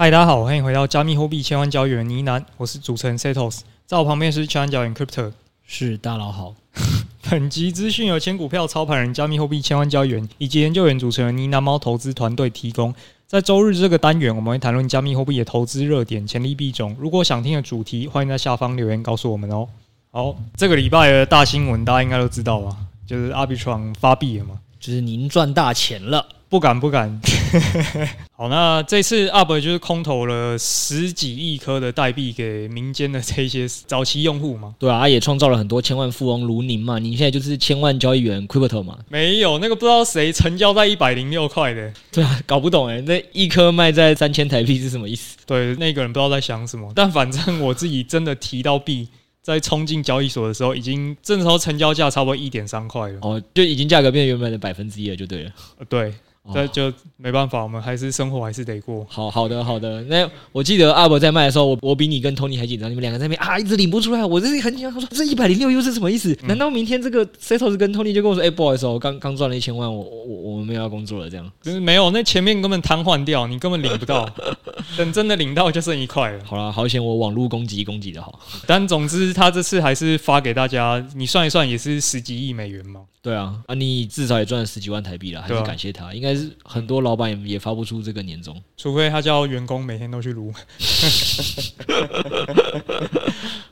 嗨，大家好，欢迎回到加密货币千万交易员呢喃，我是主持人 Setos，在我旁边是千万交易员 Crypto，是大佬好。本集资讯由千股票操盘人、加密货币千万交易员以及研究员主持人呢喃猫投资团队提供。在周日这个单元，我们会谈论加密货币的投资热点、潜力币种。如果想听的主题，欢迎在下方留言告诉我们哦。好，这个礼拜的大新闻大家应该都知道吧？就是 Arbitrum 发币了嘛，就是您赚大钱了。不敢不敢，好，那这次 Arb 就是空投了十几亿颗的代币给民间的这些早期用户嘛？对啊，也创造了很多千万富翁如您嘛。您现在就是千万交易员 Crypto 嘛？没有，那个不知道谁成交在一百零六块的。对啊，搞不懂哎、欸，那一颗卖在三千台币是什么意思？对，那个人不知道在想什么。但反正我自己真的提到币。在冲进交易所的时候，已经正时候成交价差不多一点三块了。哦，就已经价格变原本的百分之一了，就对了。呃，对。这就没办法，我们还是生活还是得过。好好的好的，那我记得阿伯在卖的时候，我我比你跟 Tony 还紧张，你们两个在那边啊，一直领不出来，我这里很紧张。他说这一百零六又是什么意思？难道明天这个 Setos 跟 Tony 就跟我说，哎、欸，不好意思，我刚刚赚了一千万，我我我们没有要工作了，这样？就是没有，那前面根本瘫痪掉，你根本领不到。等真的领到就剩一块了。好了，好险我网络攻击攻击的好。但总之他这次还是发给大家，你算一算也是十几亿美元嘛。对啊，啊，你至少也赚了十几万台币了，还是感谢他。啊、应该是很多老板也也发不出这个年终，除非他叫员工每天都去撸。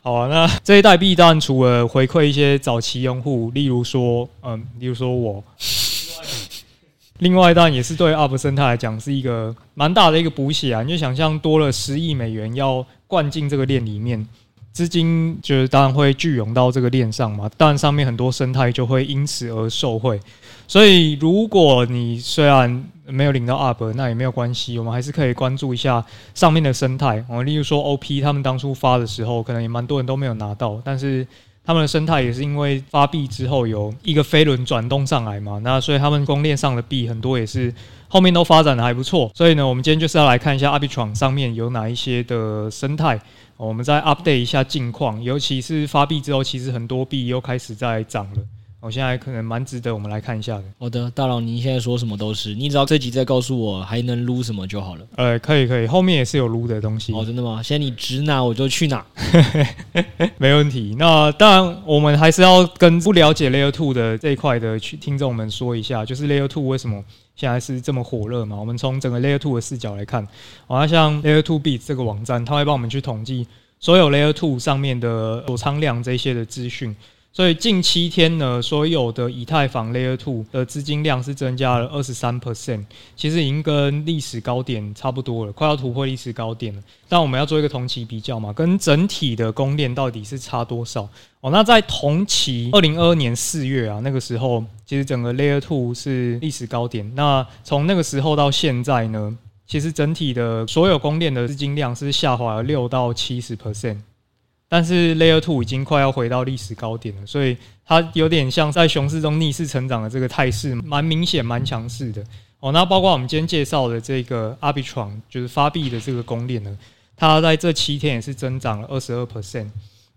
好啊，那这一代币当然除了回馈一些早期用户，例如说，嗯，例如说我，另外当然也是对 UP 生态来讲是一个蛮大的一个补血啊。你就想象多了十亿美元要灌进这个链里面。资金就是当然会聚拢到这个链上嘛，当然上面很多生态就会因此而受惠。所以如果你虽然没有领到 Arb，那也没有关系，我们还是可以关注一下上面的生态。哦，例如说 OP 他们当初发的时候，可能也蛮多人都没有拿到，但是他们的生态也是因为发币之后有一个飞轮转动上来嘛，那所以他们公链上的币很多也是后面都发展的还不错。所以呢，我们今天就是要来看一下 Arbitron 上面有哪一些的生态。我们再 update 一下近况，尤其是发币之后，其实很多币又开始在涨了。我现在可能蛮值得我们来看一下的。好的，大佬，您现在说什么都是，你只要这集再告诉我还能撸什么就好了。呃，可以可以，后面也是有撸的东西。哦，真的吗？现在你指哪我就去哪，没问题。那当然，我们还是要跟不了解 Layer Two 的这一块的去听众们说一下，就是 Layer Two 为什么现在是这么火热嘛？我们从整个 Layer Two 的视角来看，好像 Layer Two Beats 这个网站，它会帮我们去统计。所有 Layer Two 上面的锁仓量这些的资讯，所以近七天呢，所有的以太坊 Layer Two 的资金量是增加了二十三 percent，其实已经跟历史高点差不多了，快要突破历史高点了。但我们要做一个同期比较嘛，跟整体的供链到底是差多少？哦，那在同期二零二二年四月啊，那个时候其实整个 Layer Two 是历史高点。那从那个时候到现在呢？其实整体的所有供链的资金量是下滑了六到七十 percent，但是 Layer Two 已经快要回到历史高点了，所以它有点像在熊市中逆势成长的这个态势，蛮明显、蛮强势的。哦，那包括我们今天介绍的这个 Arbitron，就是发币的这个公链呢，它在这七天也是增长了二十二 percent。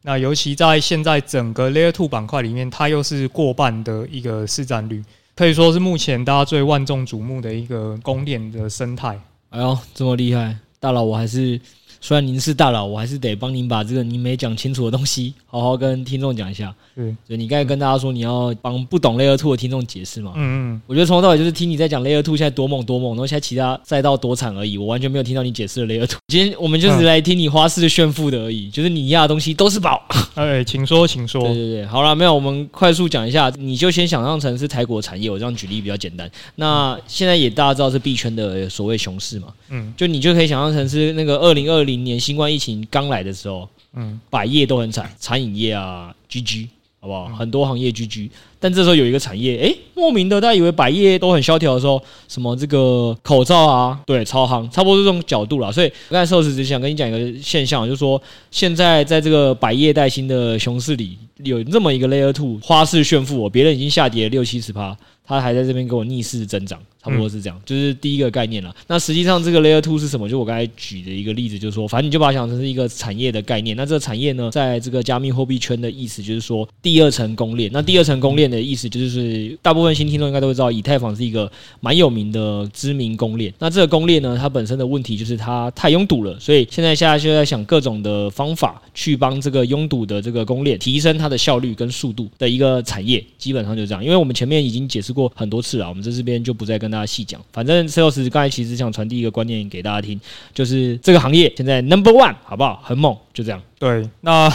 那尤其在现在整个 Layer Two 板块里面，它又是过半的一个市占率，可以说是目前大家最万众瞩目的一个公链的生态。哎呦，这么厉害，大佬，我还是。虽然您是大佬，我还是得帮您把这个您没讲清楚的东西 好好跟听众讲一下。嗯，就你刚才跟大家说你要帮不懂 Layer Two 的听众解释嘛。嗯嗯。我觉得从头到尾就是听你在讲 Layer Two 现在多猛多猛，然后现在其他赛道多惨而已。我完全没有听到你解释的 Layer Two。今天我们就是来听你花式的炫富的而已，就是你压的东西都是宝。哎，请说，请说。对对对，好了，没有，我们快速讲一下，你就先想象成是台国产业，我这样举例比较简单。那现在也大家知道是币圈的所谓熊市嘛。嗯。就你就可以想象成是那个二零二零年新冠疫情。刚来的时候，嗯，百业都很惨，餐饮业啊，GG，好不好？很多行业 GG，但这时候有一个产业，诶、欸，莫名的，大家以为百业都很萧条的时候，什么这个口罩啊，对，超夯，差不多是这种角度啦。所以我刚才 Setos 只想跟你讲一个现象，就是说，现在在这个百业待兴的熊市里，有这么一个 Layer Two 花式炫富，别人已经下跌了六七十趴，它还在这边给我逆势增长。差不多是这样，就是第一个概念了。那实际上这个 Layer Two 是什么？就我刚才举的一个例子，就是说，反正你就把它想成是一个产业的概念。那这个产业呢，在这个加密货币圈的意思就是说，第二层公链。那第二层公链的意思就是，大部分新听众应该都会知道，以太坊是一个蛮有名的知名公链。那这个公链呢，它本身的问题就是它太拥堵了，所以现在现在就在想各种的方法去帮这个拥堵的这个公链提升它的效率跟速度的一个产业。基本上就这样，因为我们前面已经解释过很多次了，我们在这边就不再跟。大家细讲，反正 Sales 刚才其实想传递一个观念给大家听，就是这个行业现在 Number One 好不好？很猛，就这样。对，那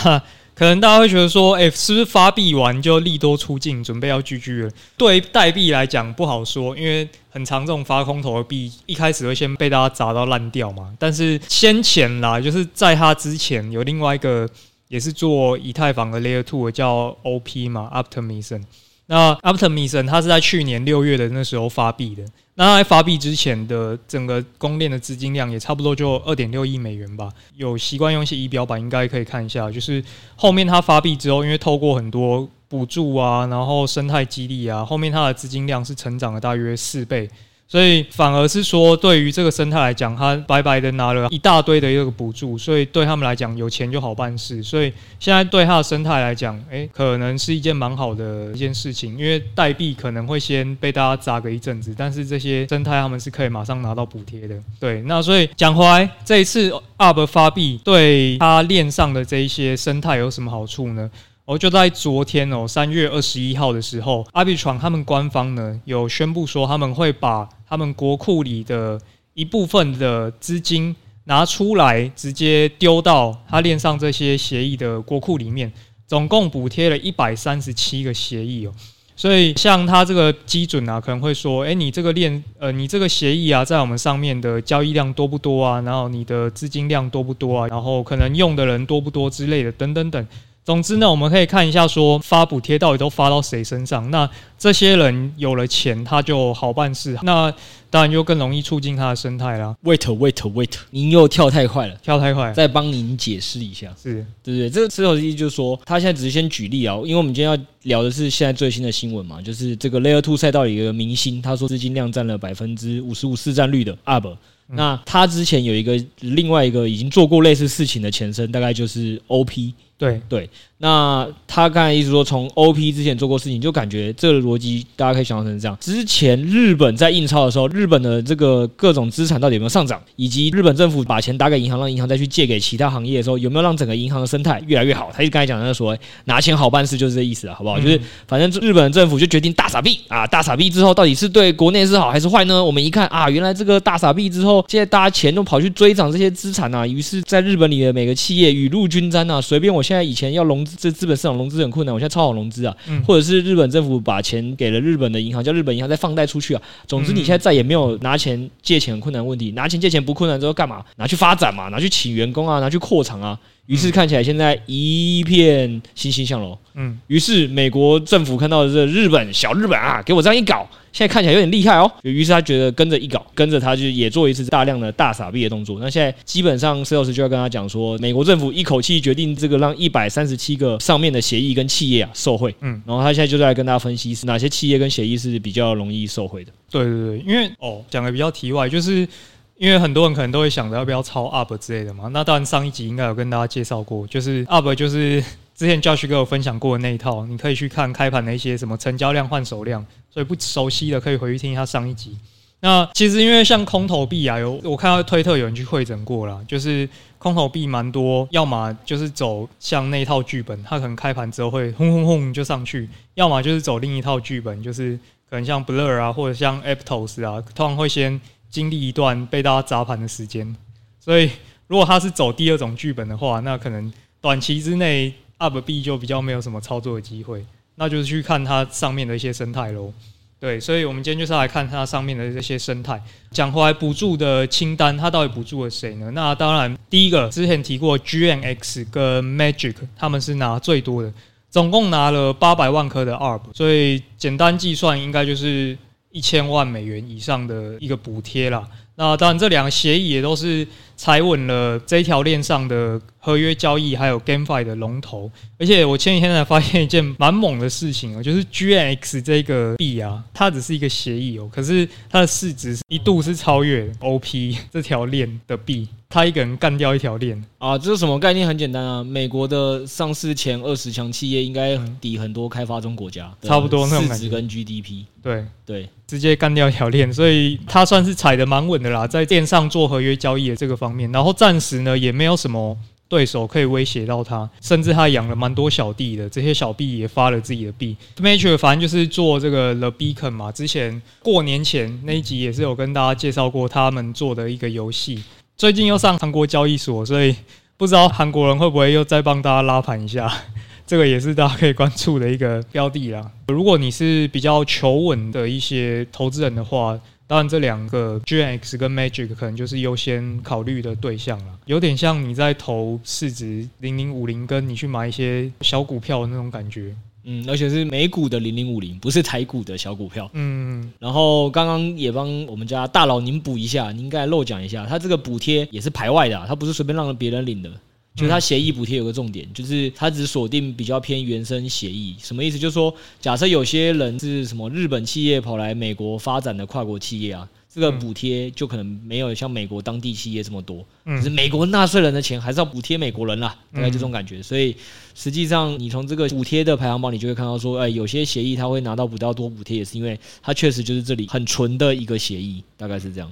可能大家会觉得说，哎、是不是发币完就利多出尽，准备要聚聚了？对代币来讲不好说，因为很常这种发空头的币，一开始会先被大家砸到烂掉嘛。但是先前啦，就是在它之前有另外一个也是做以太坊的 Layer Two 叫 OP 嘛，Optimism。那 Optimism 它是在去年六月的那时候发币的。那在发币之前的整个公链的资金量也差不多就二点六亿美元吧。有习惯用一些仪表板，应该可以看一下。就是后面它发币之后，因为透过很多补助啊，然后生态激励啊，后面它的资金量是成长了大约四倍。所以反而是说，对于这个生态来讲，他白白的拿了一大堆的一个补助，所以对他们来讲，有钱就好办事。所以现在对他的生态来讲，诶、可能是一件蛮好的一件事情，因为代币可能会先被大家砸个一阵子，但是这些生态他们是可以马上拿到补贴的。对，那所以讲回来，这一次 up 发币对他链上的这一些生态有什么好处呢？哦，就在昨天哦，三月二十一号的时候，Arbitrum 他们官方呢有宣布说，他们会把他们国库里的一部分的资金拿出来，直接丢到他链上这些协议的国库里面，总共补贴了一百三十七个协议哦。所以像他这个基准啊，可能会说，诶，你这个链，呃，你这个协议啊，在我们上面的交易量多不多啊？然后你的资金量多不多啊？然后可能用的人多不多之类的，等等等。总之呢，我们可以看一下，说发补贴到底都发到谁身上。那这些人有了钱，他就好办事，那当然就更容易促进他的生态啦。Wait, wait, wait，您又跳太快了，跳太快，再帮您解释一下。是对不对？这个石头的意思就是说，他现在只是先举例啊，因为我们今天要聊的是现在最新的新闻嘛，就是这个 Layer Two 赛道一个明星，他说资金量占了百分之五十五市占率的 Arb。那他之前有一个另外一个已经做过类似事情的前身，大概就是 OP。对对，那他刚才意思说，从 OP 之前做过事情，就感觉这个逻辑大家可以想象成这样：之前日本在印钞的时候，日本的这个各种资产到底有没有上涨，以及日本政府把钱打给银行，让银行再去借给其他行业的时候，有没有让整个银行的生态越来越好？他就刚才讲的说，拿钱好办事，就是这意思了，好不好？就是反正日本政府就决定大傻逼啊，大傻逼之后到底是对国内是好还是坏呢？我们一看啊，原来这个大傻逼之后，现在大家钱都跑去追涨这些资产啊，于是在日本里的每个企业雨露均沾啊，随便我。现在以前要融资，这资本市场融资很困难，我现在超好融资啊！或者是日本政府把钱给了日本的银行，叫日本银行再放贷出去啊。总之，你现在再也没有拿钱借钱很困难问题，拿钱借钱不困难之后干嘛？拿去发展嘛，拿去请员工啊，拿去扩厂啊。于是看起来现在一片欣欣向荣。嗯，于是美国政府看到的这日本小日本啊，给我这样一搞，现在看起来有点厉害哦。于是他觉得跟着一搞，跟着他就也做一次大量的大傻逼的动作。那现在基本上 Sales 就要跟他讲说，美国政府一口气决定这个让一百三十七个上面的协议跟企业啊受贿。嗯，然后他现在就在跟大家分析是哪些企业跟协议是比较容易受贿的。对对对，因为哦讲的比较题外，就是。因为很多人可能都会想着要不要抄 up 之类的嘛，那当然上一集应该有跟大家介绍过，就是 up 就是之前 Josh 哥有分享过的那一套，你可以去看开盘的一些什么成交量换手量，所以不熟悉的可以回去听一下上一集。那其实因为像空投币啊，有我看到推特有人去会诊过了，就是空投币蛮多，要么就是走像那一套剧本，它可能开盘之后会轰轰轰就上去，要么就是走另一套剧本，就是可能像 Blur 啊或者像 Aptos 啊，通常会先。经历一段被大家砸盘的时间，所以如果他是走第二种剧本的话，那可能短期之内 UP B 就比较没有什么操作的机会，那就是去看它上面的一些生态喽。对，所以我们今天就是来看它上面的这些生态。讲回来，补助的清单，它到底补助了谁呢？那当然，第一个之前提过 GNX 跟 Magic，他们是拿最多的，总共拿了八百万颗的 Arb，所以简单计算，应该就是。一千万美元以上的一个补贴啦，那当然这两个协议也都是踩稳了这一条链上的合约交易，还有 GameFi 的龙头。而且我前几天才发现一件蛮猛的事情哦，就是 GNX 这个币啊，它只是一个协议哦，可是它的市值一度是超越 OP 这条链的币。他一个人干掉一条链啊！这是什么概念？很简单啊，美国的上市前二十强企业应该抵很多开发中国家，差不多那种市值跟 GDP。对对，直接干掉一条链，所以他算是踩的蛮稳的啦，在链上做合约交易的这个方方面。然后暂时呢，也没有什么对手可以威胁到他，甚至他养了蛮多小弟的，这些小弟也发了自己的币。m a t r 反正就是做这个 The Beacon 嘛，之前过年前那一集也是有跟大家介绍过他们做的一个游戏。最近又上韩国交易所，所以不知道韩国人会不会又再帮大家拉盘一下，这个也是大家可以关注的一个标的啦。如果你是比较求稳的一些投资人的话，当然这两个 GNX 跟 Magic 可能就是优先考虑的对象了。有点像你在投市值零零五零，跟你去买一些小股票的那种感觉。嗯，而且是美股的零零五零，不是台股的小股票。嗯，然后刚刚也帮我们家大佬您补一下，您应该漏讲一下，他这个补贴也是排外的，啊，他不是随便让别人领的。就是它协议补贴有个重点，就是它只锁定比较偏原生协议。什么意思？就是说，假设有些人是什么日本企业跑来美国发展的跨国企业啊。这个补贴就可能没有像美国当地企业这么多，嗯，是美国纳税人的钱还是要补贴美国人啦，大概这种感觉。所以实际上你从这个补贴的排行榜，你就会看到说，哎，有些协议他会拿到比较多补贴，也是因为它确实就是这里很纯的一个协议，大概是这样。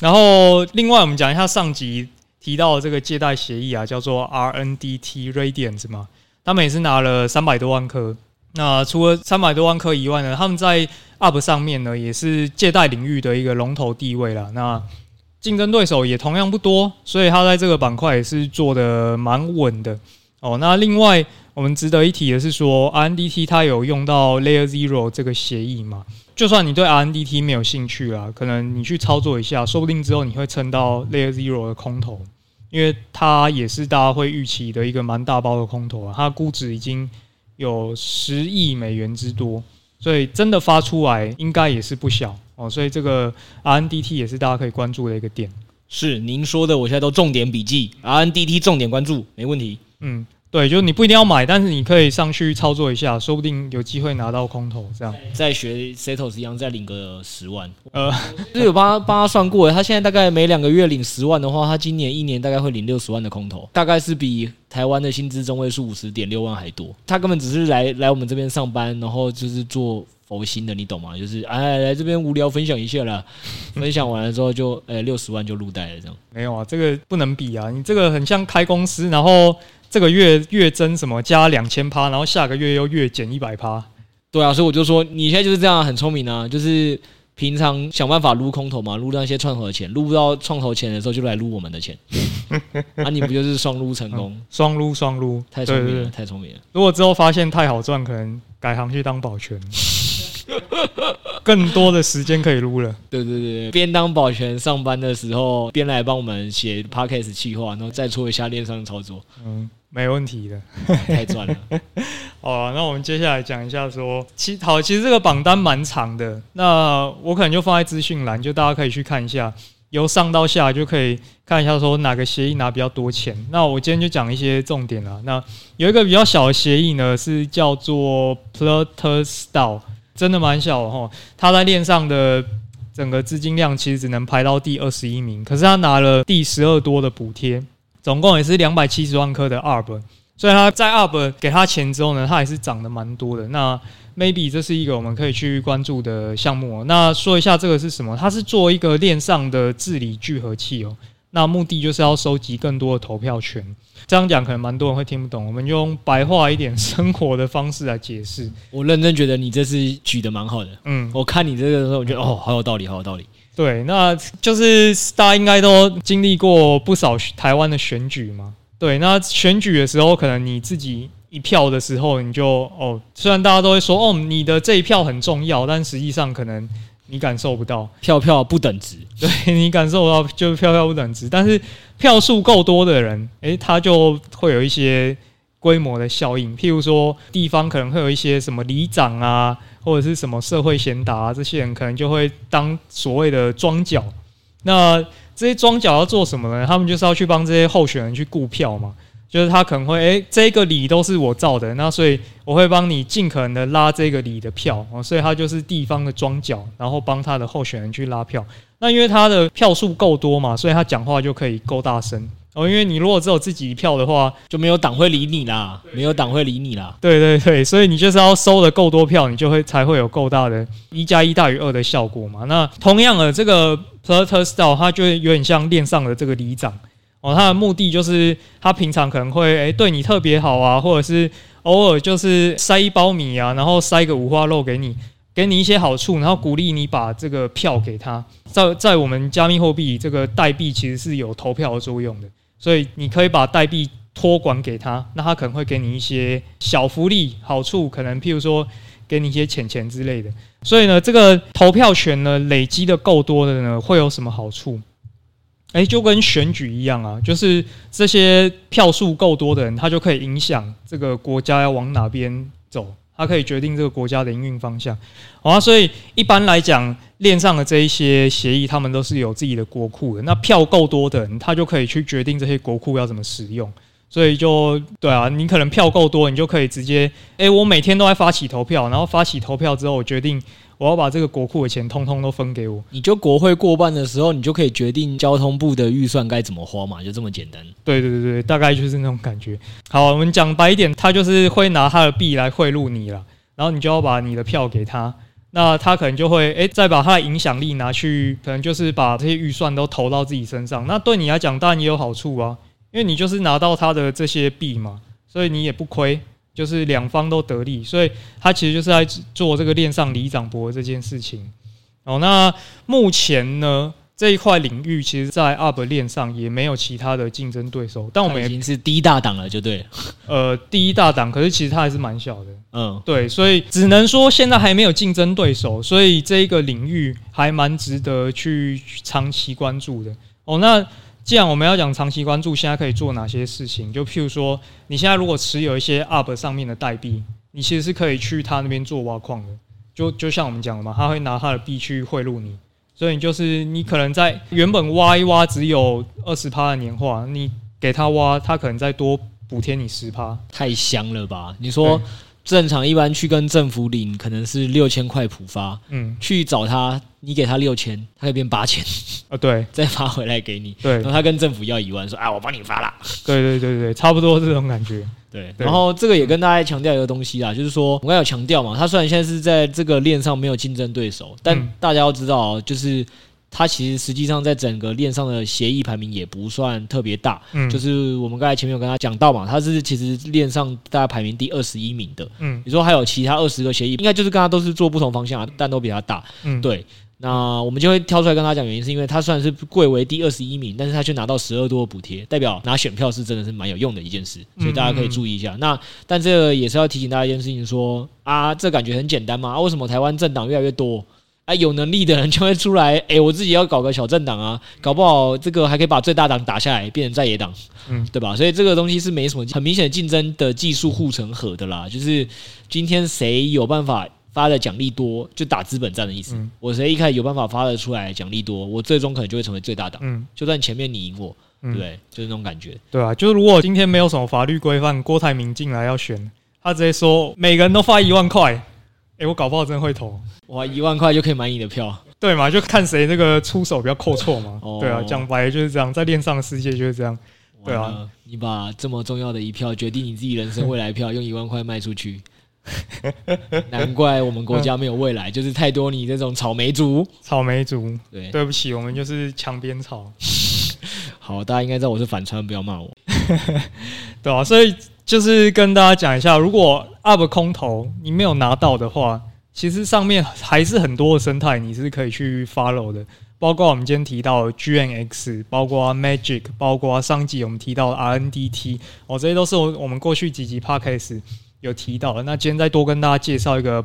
然后另外我们讲一下上集提到这个借贷协议啊，叫做 RNDT Radiant 嘛，他们也是拿了三百多万颗。那除了三百多万颗以外呢，他们在 UP 上面呢也是借贷领域的一个龙头地位了。那竞争对手也同样不多，所以他在这个板块也是做的蛮稳的哦。那另外我们值得一提的是说，RNDT 它有用到 Layer Zero 这个协议嘛？就算你对 RNDT 没有兴趣啦，可能你去操作一下，说不定之后你会蹭到 Layer Zero 的空头，因为它也是大家会预期的一个蛮大包的空头啊，它估值已经。有十亿美元之多，所以真的发出来应该也是不小哦。所以这个 RNDT 也是大家可以关注的一个点。是您说的，我现在都重点笔记，RNDT 重点关注，没问题。嗯。对，就是你不一定要买，但是你可以上去操作一下，说不定有机会拿到空头。这样再学 Setos 一样，再领个十万。呃，就是有帮他帮他算过，他现在大概每两个月领十万的话，他今年一年大概会领六十万的空头，大概是比台湾的薪资中位数五十点六万还多。他根本只是来来我们这边上班，然后就是做佛心的，你懂吗？就是哎来这边无聊分享一下啦，分享完了之后就哎六十万就入袋了，这样没有啊，这个不能比啊，你这个很像开公司，然后。这个月月增什么加两千趴，然后下个月又月减一百趴，对啊，所以我就说你现在就是这样，很聪明啊，就是平常想办法撸空头嘛，撸那些创投的钱，撸不到创投钱的时候就来撸我们的钱，啊，你不就是双撸成功？双撸双撸，太聪明了，太聪明了。如果之后发现太好赚，可能改行去当保全。更多的时间可以撸了。对对对，边当保全上班的时候，边来帮我们写 Podcast 企划，然后再做一下链上操作。嗯，没问题的，太赚了。好，那我们接下来讲一下说，其好，其实这个榜单蛮长的，那我可能就放在资讯栏，就大家可以去看一下，由上到下就可以看一下说哪个协议拿比较多钱。那我今天就讲一些重点了。那有一个比较小的协议呢，是叫做 Plutterstyle。真的蛮小的哈，他在链上的整个资金量其实只能排到第二十一名，可是他拿了第十二多的补贴，总共也是两百七十万颗的 ARB，所以他在 ARB 给他钱之后呢，他也是涨得蛮多的。那 maybe 这是一个我们可以去关注的项目。那说一下这个是什么？它是做一个链上的治理聚合器哦，那目的就是要收集更多的投票权。这样讲可能蛮多人会听不懂，我们用白话一点生活的方式来解释。我认真觉得你这次举得蛮好的，嗯，我看你这个的时候，我觉得哦，好有道理，好有道理。对，那就是大家应该都经历过不少台湾的选举嘛。对，那选举的时候，可能你自己一票的时候，你就哦，虽然大家都会说哦，你的这一票很重要，但实际上可能。你感受不到票票不等值，对，你感受不到就是票票不等值，但是票数够多的人，诶，他就会有一些规模的效应。譬如说，地方可能会有一些什么里长啊，或者是什么社会贤达啊，这些人可能就会当所谓的庄脚。那这些庄脚要做什么呢？他们就是要去帮这些候选人去顾票嘛。就是他可能会，诶、欸，这个里都是我造的，那所以我会帮你尽可能的拉这个里的票哦，所以他就是地方的庄脚，然后帮他的候选人去拉票。那因为他的票数够多嘛，所以他讲话就可以够大声哦。因为你如果只有自己一票的话，就没有党会理你啦，没有党会理你啦。对对对，所以你就是要收的够多票，你就会才会有够大的一加一大于二的效果嘛。那同样的，这个 Flutter Style 它就有点像链上的这个里长。哦，他的目的就是他平常可能会诶、对你特别好啊，或者是偶尔就是塞一包米啊，然后塞个五花肉给你，给你一些好处，然后鼓励你把这个票给他。在在我们加密货币，这个代币其实是有投票的作用的，所以你可以把代币托管给他，那他可能会给你一些小福利好处，可能譬如说给你一些钱钱之类的。所以呢，这个投票权呢累积的够多的呢，会有什么好处？哎，就跟选举一样啊，就是这些票数够多的人，他就可以影响这个国家要往哪边走，他可以决定这个国家的营运方向。好啊，所以一般来讲，链上的这一些协议，他们都是有自己的国库的。那票够多的人，他就可以去决定这些国库要怎么使用。所以就对啊，你可能票够多，你就可以直接，哎，我每天都在发起投票，然后发起投票之后，我决定。我要把这个国库的钱通通都分给我。你就国会过半的时候，你就可以决定交通部的预算该怎么花嘛，就这么简单。对对对对，大概就是那种感觉。好，我们讲白一点，他就是会拿他的币来贿赂你了，然后你就要把你的票给他，那他可能就会诶再把他的影响力拿去，可能就是把这些预算都投到自己身上。那对你来讲当然也有好处啊，因为你就是拿到他的这些币嘛，所以你也不亏。就是两方都得利，所以他其实就是在做这个链上里长博这件事情。哦，那目前呢这一块领域，其实，在 Arb 链上也没有其他的竞争对手。但我们已经是第一大档了，就对了。呃，第一大档，可是其实它还是蛮小的。嗯，对，所以只能说现在还没有竞争对手，所以这一个领域还蛮值得去长期关注的。哦，那。既然我们要讲长期关注，现在可以做哪些事情？就譬如说，你现在如果持有一些 Arb 上面的代币，你其实是可以去他那边做挖矿的。就就像我们讲的嘛，他会拿他的币去贿赂你，所以你就是你可能在原本挖一挖只有二十趴的年化，你给他挖，他可能再多补贴你十趴，太香了吧？你说。正常一般去跟政府领可能是六千块普发，嗯，去找他，你给他六千，他可以变八千啊，对，再发回来给你，对，然后他跟政府要一万，说啊，我帮你发了，对对对对，差不多这种感觉，对。然后这个也跟大家强调一个东西啦，就是说我刚才有强调嘛，他虽然现在是在这个链上没有竞争对手，但大家要知道，就是。它其实实际上在整个链上的协议排名也不算特别大，嗯，就是我们刚才前面有跟他讲到嘛，它是其实链上大概排名第二十一名的，嗯，你说还有其他二十个协议，应该就是跟他都是做不同方向，啊但都比他大，嗯，对，那我们就会挑出来跟他讲原因，是因为他虽然是贵为第二十一名，但是他却拿到十二多的补贴，代表拿选票是真的是蛮有用的一件事，所以大家可以注意一下。那但这个也是要提醒大家一件事情说，说啊，这感觉很简单嘛，啊，为什么台湾政党越来越多？哎，有能力的人就会出来。哎，我自己要搞个小政党啊，搞不好这个还可以把最大党打下来，变成在野党，嗯，对吧？所以这个东西是没什么很明显的竞争的技术护城河的啦。就是今天谁有办法发的奖励多，就打资本战的意思。嗯、我谁一开始有办法发的出来奖励多，我最终可能就会成为最大党。嗯，就算前面你赢我，对？就是那种感觉。对啊，就是如果今天没有什么法律规范，郭台铭进来要选，他直接说每个人都发一万块。哎、欸，我搞不好真的会投，哇，一万块就可以买你的票，对嘛？就看谁那个出手比较扣错嘛。哦、对啊，讲白了就是这样，在链上的世界就是这样。对啊，你把这么重要的一票，决定你自己人生未来票，用一万块卖出去，难怪我们国家没有未来，就是太多你这种草莓族。草莓族，对，对不起，我们就是墙边草。好，大家应该知道我是反川，不要骂我。对啊，所以。就是跟大家讲一下，如果 Arb 空投你没有拿到的话，其实上面还是很多的生态你是可以去 follow 的，包括我们今天提到的 GNX，包括 Magic，包括上集我们提到的 RNDT，哦，这些都是我我们过去几集 Podcast 有提到的。那今天再多跟大家介绍一个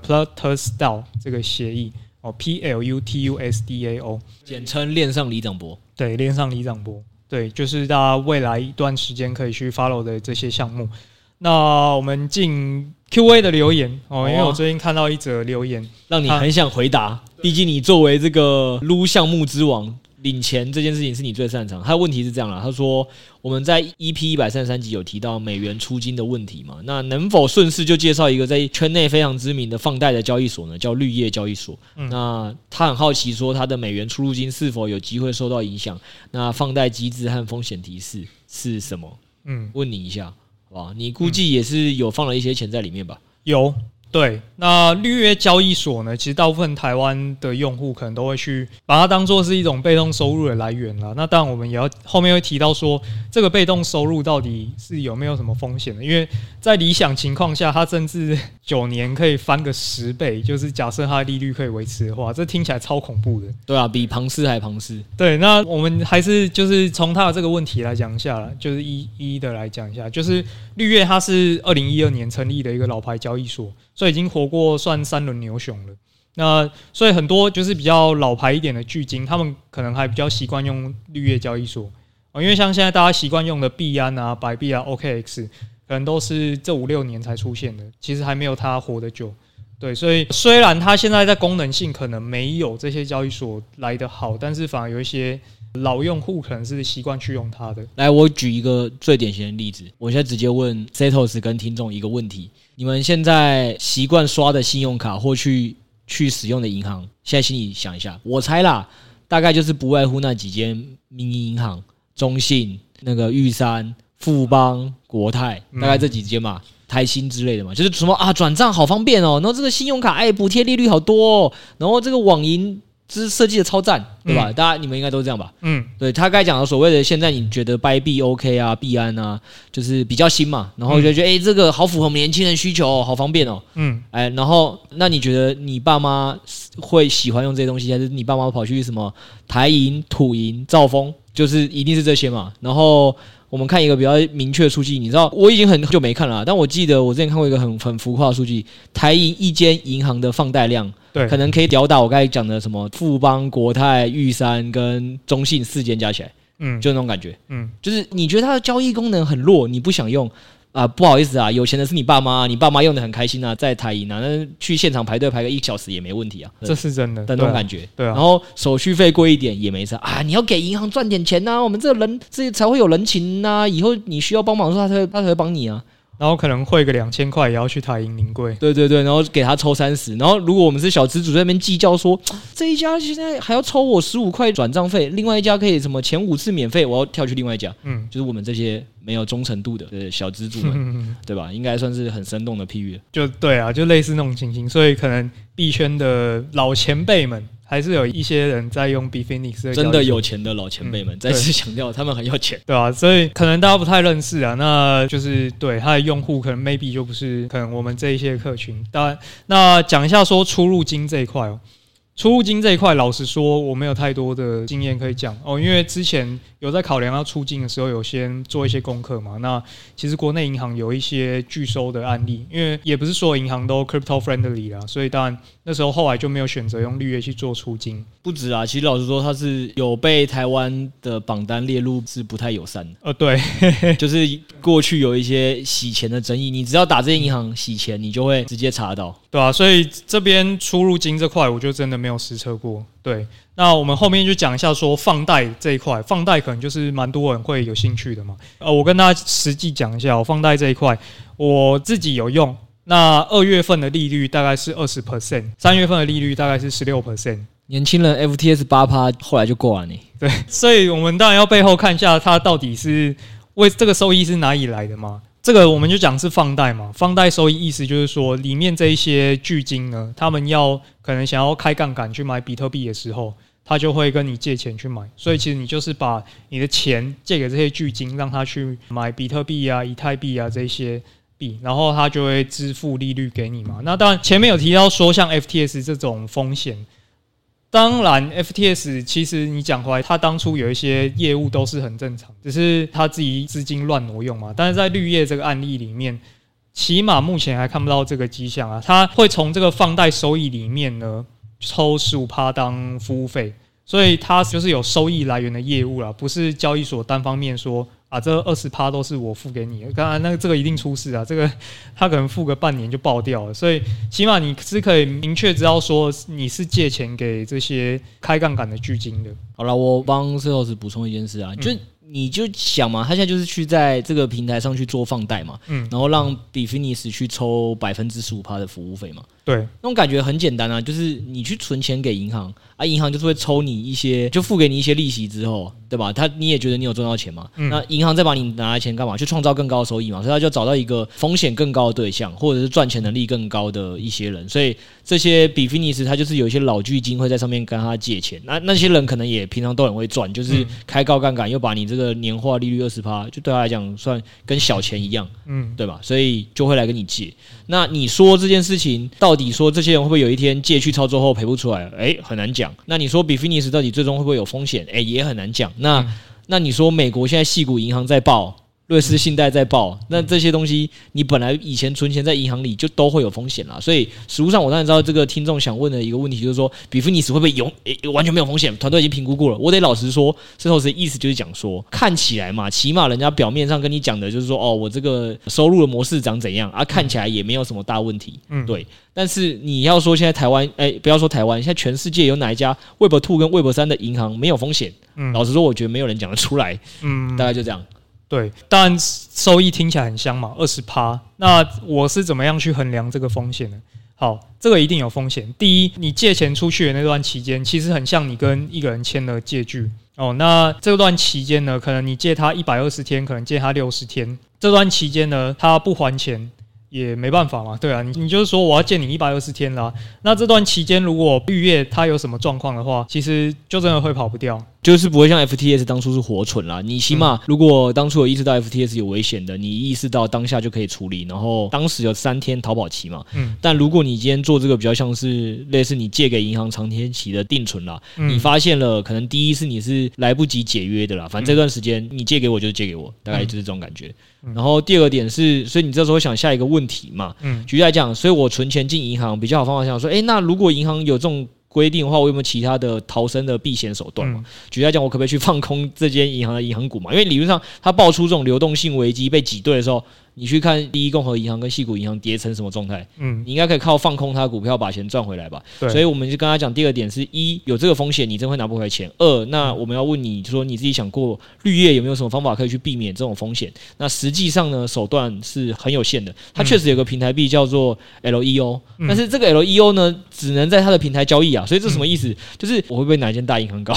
Style 这个协议哦，P L U T U S D A O，简称链上李长博。对，链上李长博，对，就是大家未来一段时间可以去 follow 的这些项目。那我们进 Q&A 的留言哦，因为我最近看到一则留言，让你很想回答。毕竟你作为这个撸项目之王，领钱这件事情是你最擅长。他的问题是这样啦，他说我们在 EP 一百三十三集有提到美元出金的问题嘛？那能否顺势就介绍一个在圈内非常知名的放贷的交易所呢？叫绿叶交易所。嗯、那他很好奇说，他的美元出入金是否有机会受到影响？那放贷机制和风险提示是什么？嗯，问你一下，哇？你估计也是有放了一些钱在里面吧？有。对，那绿叶交易所呢？其实大部分台湾的用户可能都会去把它当做是一种被动收入的来源了。那当然，我们也要后面会提到说，这个被动收入到底是有没有什么风险的？因为在理想情况下，它甚至九年可以翻个十倍，就是假设它的利率可以维持的话，这听起来超恐怖的。对啊，比庞氏还庞氏。对，那我们还是就是从它的这个问题来讲一下，就是一一的来讲一下，就是绿叶它是二零一二年成立的一个老牌交易所。所以已经活过算三轮牛熊了，那所以很多就是比较老牌一点的巨鲸，他们可能还比较习惯用绿叶交易所啊，因为像现在大家习惯用的币安啊、百币啊、OKX，可能都是这五六年才出现的，其实还没有它活得久。对，所以虽然它现在在功能性可能没有这些交易所来得好，但是反而有一些老用户可能是习惯去用它的。来，我举一个最典型的例子，我现在直接问 Setos 跟听众一个问题。你们现在习惯刷的信用卡或去去使用的银行，现在心里想一下，我猜啦，大概就是不外乎那几间民营银行，中信、那个玉山、富邦、国泰，大概这几间嘛，台新之类的嘛，就是什么啊，转账好方便哦，然后这个信用卡哎，补贴利率好多哦，然后这个网银。这是设计的超赞，对吧？嗯、大家你们应该都是这样吧？嗯，对他该讲的所谓的现在你觉得 Buy 币 OK 啊，币安啊，就是比较新嘛，然后就觉得哎、嗯欸，这个好符合我们年轻人需求、哦，好方便哦。嗯，哎，然后那你觉得你爸妈会喜欢用这些东西，还是你爸妈跑去什么台银、土银、兆丰，就是一定是这些嘛？然后。我们看一个比较明确的数据，你知道我已经很久没看了，但我记得我之前看过一个很很浮夸的数据，台银一间银行的放贷量，对，可能可以吊打我刚才讲的什么富邦、国泰、玉山跟中信四间加起来，嗯，就那种感觉，嗯，就是你觉得它的交易功能很弱，你不想用。啊，不好意思啊，有钱的是你爸妈，你爸妈用的很开心啊，在台银啊，那去现场排队排个一小时也没问题啊，这是真的，那种感觉，对啊，然后手续费贵一点也没事啊，你要给银行赚点钱呐，我们这人这才会有人情呐，以后你需要帮忙的时候，他才他才会帮你啊。然后可能汇个两千块也要去台银临柜，对对对，然后给他抽三十。然后如果我们是小资主在那边计较说，这一家现在还要抽我十五块转账费，另外一家可以什么前五次免费，我要跳去另外一家。嗯，就是我们这些没有忠诚度的小资主们，嗯、对吧？应该算是很生动的譬喻。就对啊，就类似那种情形。所以可能币圈的老前辈们。还是有一些人在用 Be Finix，真的有钱的老前辈们，再次强调他们很有钱，对啊？所以可能大家不太认识啊，那就是对他的用户可能 maybe 就不是可能我们这一些客群。当然，那讲一下说出入金这一块哦。出入金这一块，老实说，我没有太多的经验可以讲哦，因为之前有在考量要出金的时候，有先做一些功课嘛。那其实国内银行有一些拒收的案例，因为也不是所有银行都 crypto friendly 啦，所以当然那时候后来就没有选择用绿叶去做出金。不止啊，其实老实说，它是有被台湾的榜单列入是不太友善的。呃，对，就是过去有一些洗钱的争议，你只要打这些银行洗钱，你就会直接查到，对啊，所以这边出入金这块，我就真的没有。没有实测过，对。那我们后面就讲一下说放贷这一块，放贷可能就是蛮多人会有兴趣的嘛。呃，我跟大家实际讲一下，我放贷这一块，我自己有用。那二月份的利率大概是二十 percent，三月份的利率大概是十六 percent。年轻人 FTS 八趴，后来就挂了你。对，所以我们当然要背后看一下，它到底是为这个收益是哪里来的嘛。这个我们就讲是放贷嘛，放贷收益意思就是说，里面这一些巨鲸呢，他们要可能想要开杠杆去买比特币的时候，他就会跟你借钱去买，所以其实你就是把你的钱借给这些巨鲸，让他去买比特币啊、以太币啊这些币，然后他就会支付利率给你嘛。那当然前面有提到说，像 FTS 这种风险。当然，FTS 其实你讲回来，他当初有一些业务都是很正常，只是他自己资金乱挪用嘛。但是在绿叶这个案例里面，起码目前还看不到这个迹象啊。他会从这个放贷收益里面呢抽十五趴当服务费，所以它就是有收益来源的业务啦，不是交易所单方面说啊，这二十趴都是我付给你的，当然那个这个一定出事啊，这个他可能付个半年就爆掉了，所以起码你是可以明确知道说你是借钱给这些开杠杆的巨鲸的。好了，我帮 Setos 补充一件事啊，就。你就想嘛，他现在就是去在这个平台上去做放贷嘛，嗯，然后让 Bitfinex 去抽百分之十五趴的服务费嘛，对，那种感觉很简单啊，就是你去存钱给银行啊，银行就是会抽你一些，就付给你一些利息之后，对吧？他你也觉得你有赚到钱嘛，嗯，那银行再把你拿来钱干嘛？去创造更高的收益嘛，所以他就找到一个风险更高的对象，或者是赚钱能力更高的一些人，所以这些 Bitfinex 他就是有一些老巨金会在上面跟他借钱，那那些人可能也平常都很会赚，就是开高杠杆又把你这个年化利率二十趴，就对他来讲算跟小钱一样，嗯，对吧？所以就会来跟你借。那你说这件事情到底说这些人会不会有一天借去操作后赔不出来？哎，很难讲。那你说 Bitfinex 到底最终会不会有风险？哎，也很难讲。那、嗯、那你说美国现在细股银行在爆？瑞士信贷在爆，那这些东西你本来以前存钱在银行里就都会有风险啦。所以实物上我当然知道这个听众想问的一个问题就是说，比弗尼斯会不会永诶完全没有风险？团队已经评估过了。我得老实说，这头的意思就是讲说，看起来嘛，起码人家表面上跟你讲的就是说，哦，我这个收入的模式长怎样啊，看起来也没有什么大问题。嗯，对。但是你要说现在台湾，诶，不要说台湾，现在全世界有哪一家 Web Two 跟 Web 三的银行没有风险？嗯，老实说，我觉得没有人讲得出来。嗯，大概就这样。对，当然收益听起来很香嘛，二十趴。那我是怎么样去衡量这个风险呢？好，这个一定有风险。第一，你借钱出去的那段期间，其实很像你跟一个人签了借据哦。那这段期间呢，可能你借他一百二十天，可能借他六十天。这段期间呢，他不还钱也没办法嘛，对啊。你你就是说我要借你一百二十天啦。那这段期间如果绿叶他有什么状况的话，其实就真的会跑不掉。就是不会像 FTS 当初是活存啦，你起码如果当初有意识到 FTS 有危险的，你意识到当下就可以处理，然后当时有三天逃跑期嘛。嗯。但如果你今天做这个比较像是类似你借给银行长天期的定存啦，你发现了可能第一是你是来不及解约的啦，反正这段时间你借给我就是借给我，大概就是这种感觉。然后第二个点是，所以你这时候想下一个问题嘛？嗯。举例来讲，所以我存钱进银行比较好方法，想说，诶，那如果银行有这种。规定的话，我有没有其他的逃生的避险手段嘛？举例来讲，我可不可以去放空这间银行的银行股嘛？因为理论上，它爆出这种流动性危机被挤兑的时候。你去看第一共和银行跟细谷银行跌成什么状态？嗯，你应该可以靠放空它股票把钱赚回来吧？对，所以我们就跟他讲，第二点是一有这个风险，你真会拿不回来钱。二，那我们要问你说你自己想过绿叶有没有什么方法可以去避免这种风险？那实际上呢，手段是很有限的。它确实有个平台币叫做 LEO，但是这个 LEO 呢，只能在它的平台交易啊。所以这什么意思？就是我会不会哪一间大银行搞？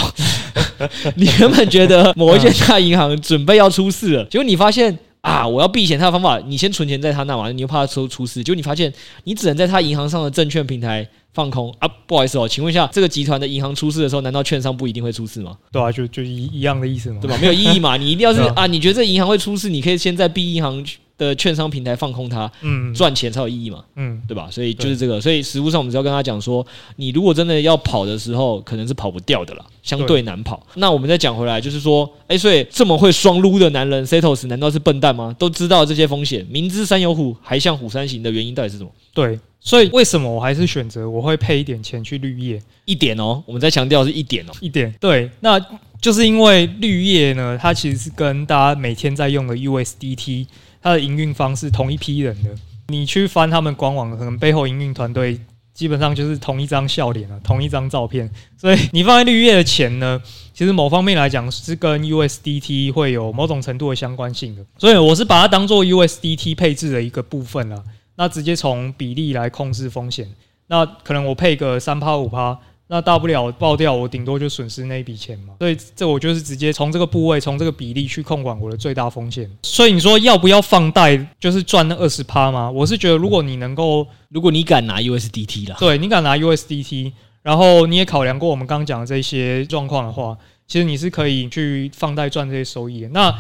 你原本觉得某一间大银行准备要出事了，结果你发现。啊！我要避险，他的方法，你先存钱在他那嘛，你又怕他出出事，就你发现你只能在他银行上的证券平台放空啊！不好意思哦，请问一下，这个集团的银行出事的时候，难道券商不一定会出事吗？对啊，就就一一样的意思嘛，对吧？没有意义嘛，你一定要是啊，你觉得这银行会出事，你可以先在 B 银行的券商平台放空它，嗯，赚钱才有意义嘛，嗯，对吧？所以就是这个，所以实务上我们只要跟他讲说，你如果真的要跑的时候，可能是跑不掉的啦，相对难跑。那我们再讲回来，就是说，哎，所以这么会双撸的男人，Setos 难道是笨蛋吗？都知道这些风险，明知山有虎，还向虎山行的原因到底是什么？对，所以为什么我还是选择我会配一点钱去绿叶？一点哦，我们再强调是一点哦，一点。对，那就是因为绿叶呢，它其实是跟大家每天在用的 USDT。它的营运方是同一批人的，你去翻他们官网，可能背后营运团队基本上就是同一张笑脸啊，同一张照片。所以你放在绿叶的钱呢，其实某方面来讲是跟 USDT 会有某种程度的相关性的。所以我是把它当做 USDT 配置的一个部分了。那直接从比例来控制风险，那可能我配个三趴五趴。那大不了爆掉，我顶多就损失那一笔钱嘛。所以这我就是直接从这个部位，从这个比例去控管我的最大风险。所以你说要不要放贷，就是赚那二十趴吗？我是觉得，如果你能够，如果你敢拿 USDT 了，对，你敢拿 USDT，然后你也考量过我们刚刚讲的这些状况的话，其实你是可以去放贷赚这些收益的。那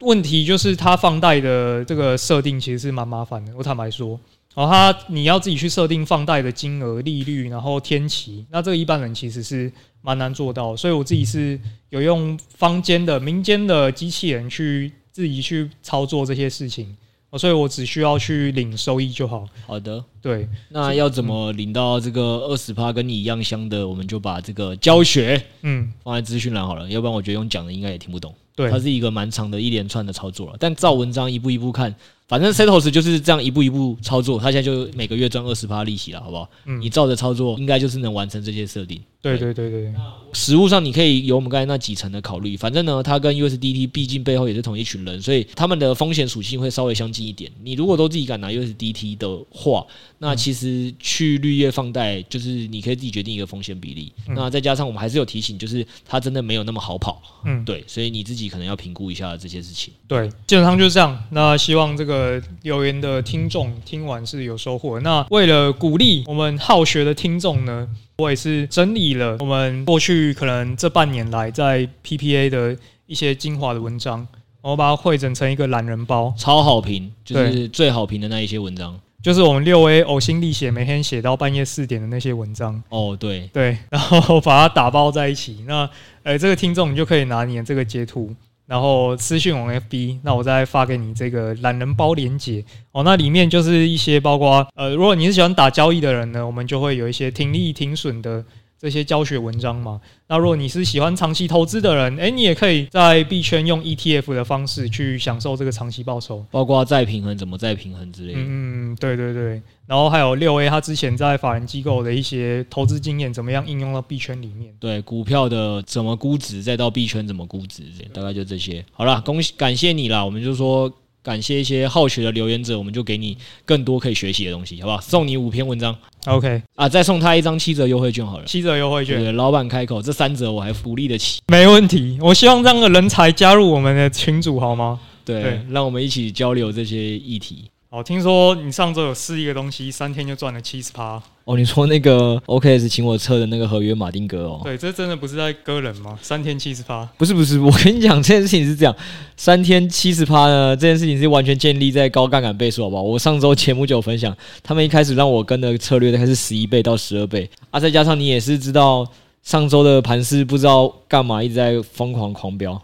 问题就是，它放贷的这个设定其实是蛮麻烦的。我坦白说。哦，他你要自己去设定放贷的金额、利率，然后天期，那这个一般人其实是蛮难做到，所以我自己是有用坊间的、民间的机器人去自己去操作这些事情，哦，所以我只需要去领收益就好。好的，对，那要怎么领到这个二十趴跟你一样香的？我们就把这个教学嗯放在资讯栏好了，要不然我觉得用讲的应该也听不懂。对，它是一个蛮长的一连串的操作了。但照文章一步一步看。反正 Setos 就是这样一步一步操作，他现在就每个月赚二十趴利息了，好不好？嗯，你照着操作，应该就是能完成这些设定。对对对对，对。实物上你可以有我们刚才那几层的考虑，反正呢，它跟 USDT 毕竟背后也是同一群人，所以他们的风险属性会稍微相近一点。你如果都自己敢拿 USDT 的话，那其实去绿叶放贷就是你可以自己决定一个风险比例。嗯、那再加上我们还是有提醒，就是它真的没有那么好跑。嗯，对，所以你自己可能要评估一下这些事情。对，基本上就是这样。那希望这个留言的听众听完是有收获。那为了鼓励我们好学的听众呢，我也是整理了我们过去可能这半年来在 PPA 的一些精华的文章，我把它汇整成一个懒人包，超好评，就是最好评的那一些文章，就是我们六 A 呕心沥血每天写到半夜四点的那些文章。哦，对对，然后把它打包在一起。那呃，这个听众你就可以拿你的这个截图。然后私讯我 FB，那我再发给你这个懒人包连接哦。那里面就是一些包括呃，如果你是喜欢打交易的人呢，我们就会有一些停利停损的这些教学文章嘛。那如果你是喜欢长期投资的人，哎，你也可以在币圈用 ETF 的方式去享受这个长期报酬，包括再平衡怎么再平衡之类的。嗯，对对对。然后还有六 A 他之前在法人机构的一些投资经验，怎么样应用到币圈里面？对，股票的怎么估值，再到币圈怎么估值，大概就这些。好了，恭喜感谢你啦，我们就说感谢一些好学的留言者，我们就给你更多可以学习的东西，好不好？送你五篇文章，OK 啊，再送他一张七折优惠券好了，七折优惠券，对，老板开口，这三折我还福利得起，没问题。我希望这样的人才加入我们的群组，好吗？对，对让我们一起交流这些议题。哦，听说你上周有试一个东西，三天就赚了七十趴。哦，你说那个 OKS 请我测的那个合约马丁格哦？对，这真的不是在割人吗？三天七十趴？不是不是，我跟你讲，这件事情是这样，三天七十趴呢，这件事情是完全建立在高杠杆倍数，好不好？我上周节目就有分享，他们一开始让我跟的策略大概是十一倍到十二倍啊，再加上你也是知道，上周的盘势不知道干嘛一直在疯狂狂飙。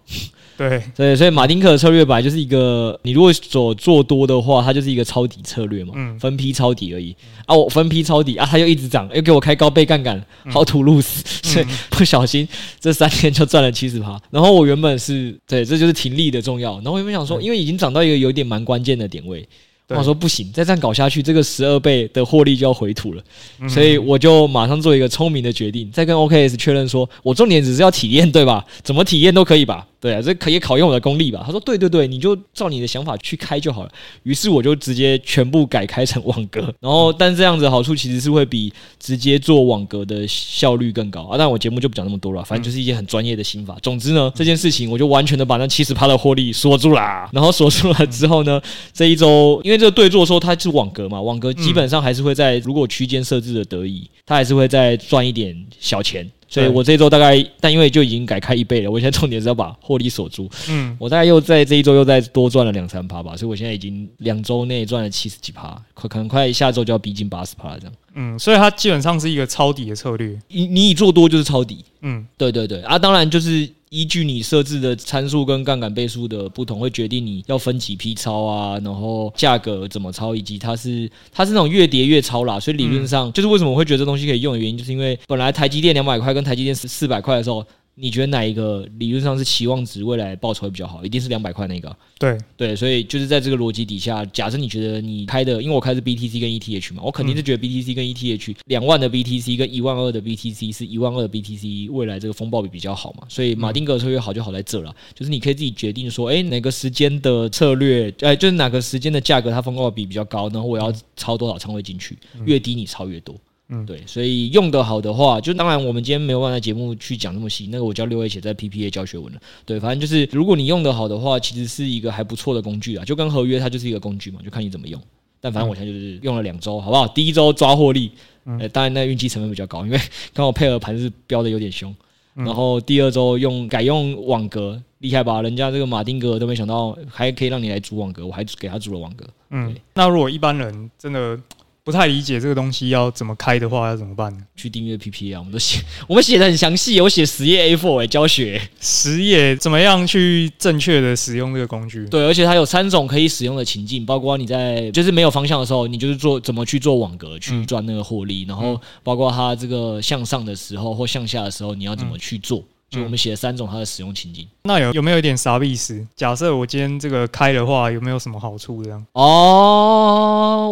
对对，所以马丁克的策略本来就是一个，你如果做做多的话，它就是一个抄底策略嘛，嗯，分批抄底而已啊。我分批抄底啊，它又一直涨，又给我开高倍杠杆，好土露死，所以不小心这三天就赚了七十趴。然后我原本是对，这就是停利的重要。然后我原本想说，因为已经涨到一个有点蛮关键的点位。我说不行，再这样搞下去，这个十二倍的获利就要回吐了，所以我就马上做一个聪明的决定，再跟 OKS 确认说，我重点只是要体验，对吧？怎么体验都可以吧？对啊，这可以考验我的功力吧？他说对对对，你就照你的想法去开就好了。于是我就直接全部改开成网格，然后但这样子的好处其实是会比直接做网格的效率更高啊。但我节目就不讲那么多了，反正就是一些很专业的心法。总之呢，这件事情我就完全的把那七十趴的获利锁住啦。然后锁住了之后呢，这一周因为这个对做说它是网格嘛，网格基本上还是会在如果区间设置的得宜，它还是会再赚一点小钱。所以我这一周大概，但因为就已经改开一倍了，我现在 重点是要把获利锁住。嗯，我大概又在这一周又再多赚了两三趴吧，所以我现在已经两周内赚了七十几趴，可可能快下周就要逼近八十趴了这样。嗯，所以它基本上是一个抄底的策略，你你以做多就是抄底。嗯，对对对啊，当然就是。依据你设置的参数跟杠杆倍数的不同，会决定你要分几批抄啊，然后价格怎么抄，以及它是它是那种越跌越抄啦。所以理论上，就是为什么我会觉得这东西可以用的原因，就是因为本来台积电两百块跟台积电四四百块的时候。你觉得哪一个理论上是期望值未来报酬会比较好？一定是两百块那个。对对，所以就是在这个逻辑底下，假设你觉得你开的，因为我开的是 BTC 跟 ETH 嘛，我肯定是觉得 BTC 跟 ETH 两万的 BTC 跟一万二的 BTC 是一万二的 BTC 未来这个风暴比比较好嘛。所以马丁格策略好就好在这了，就是你可以自己决定说，哎，哪个时间的策略，哎，就是哪个时间的价格它风暴比比较高，然后我要超多少仓位进去，越低你超越多。嗯，对，所以用得好的话，就当然我们今天没有办法在节目去讲那么细，那个我叫六 A 写在 PPA 教学文了。对，反正就是如果你用得好的话，其实是一个还不错的工具啊，就跟合约它就是一个工具嘛，就看你怎么用。但反正我现在就是用了两周，好不好？第一周抓获利，呃，当然那运气成本比较高，因为刚好配合盘是飙的有点凶。然后第二周用改用网格，厉害吧？人家这个马丁格都没想到还可以让你来组网格，我还给他组了网格。嗯，那如果一般人真的。不太理解这个东西要怎么开的话，要怎么办呢？去订阅 PPA 啊，我们都写，我们写的很详细，我写十页 A four 哎，教学十页怎么样去正确的使用这个工具？对，而且它有三种可以使用的情境，包括你在就是没有方向的时候，你就是做怎么去做网格去赚那个获利，嗯、然后包括它这个向上的时候或向下的时候，你要怎么去做？就我们写了三种它的使用情境。那有有没有一点啥意思？假设我今天这个开的话，有没有什么好处？这样哦，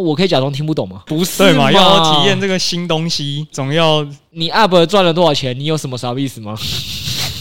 我可以假装听不懂吗？不是对嘛？要体验这个新东西，总要你 App 赚了多少钱？你有什么啥意思吗？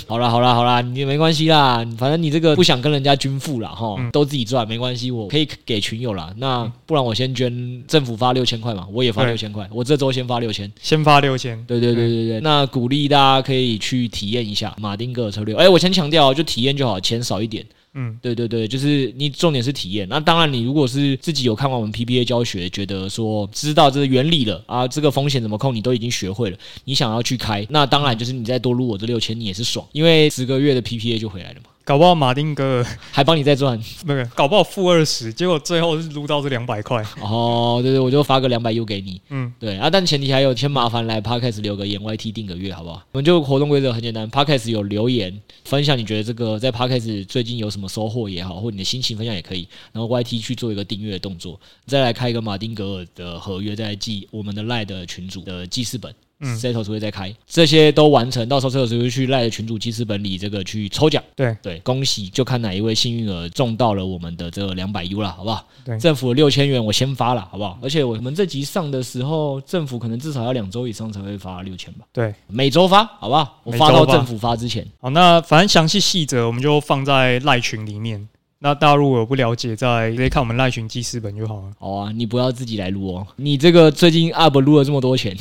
好啦好啦好啦，你没关系啦，反正你这个不想跟人家均富啦哈，都自己赚没关系，我可以给群友啦。那不然我先捐，政府发六千块嘛，我也发六千块，我这周先发六千，先发六千。对对对对对，那鼓励大家可以去体验一下马丁格尔策略。哎，我先强调，就体验就好，钱少一点。嗯，对对对，就是你重点是体验。那当然，你如果是自己有看完我们 PPA 教学，觉得说知道这个原理了啊，这个风险怎么控，你都已经学会了，你想要去开，那当然就是你再多撸我这六千，你也是爽，因为十个月的 PPA 就回来了嘛。搞不好马丁哥 还帮你再赚，那个？搞不好负二十，结果最后是撸到这两百块。哦，对对，我就发个两百 U 给你。嗯，对啊，但前提还有，先麻烦来 Podcast 留个言，YT 订个月，好不好？我们就活动规则很简单，Podcast 有留言分享，你觉得这个在 Podcast 最近有什么收获也好，或你的心情分享也可以。然后 YT 去做一个订阅的动作，再来开一个马丁格尔的合约，再来记我们的 Line 的群主的记事本。嗯，Setos 会再开，这些都完成，到时候 Setos 会去赖的群主记事本里这个去抽奖。对对，恭喜，就看哪一位幸运儿中到了我们的这个两百 U 了，好不好？对，政府六千元我先发了，好不好？而且我们这集上的时候，政府可能至少要两周以上才会发六千吧？对，每周发，好不好？我发到政府发之前。好，那反正详细细则我们就放在赖群里面。那大家如果不了解，再直接看我们赖群记事本就好了。好啊，你不要自己来录哦，你这个最近 UP 录了这么多钱。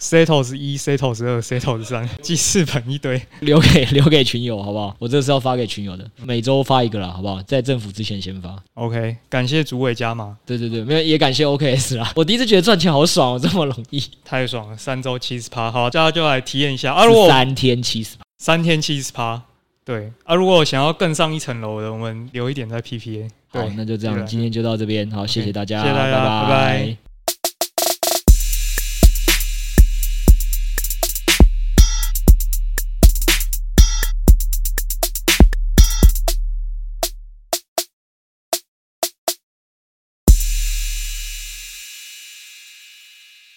Setos 一，Setos 二，Setos 三，记事本一堆，留给 留给群友，好不好？我这是要发给群友的，每周发一个啦，好不好？在政府之前先发。OK，感谢主委加码。对对对，没有也感谢 OKS 啦。我第一次觉得赚钱好爽哦，这么容易，太爽了。三周七十趴，好，大家就来体验一下啊！如果三天七十趴，三天七十趴，对啊。如果想要更上一层楼的，我们留一点在 PPA。好，那就这样，今天就到这边，好，谢谢大家，谢谢大家，拜拜。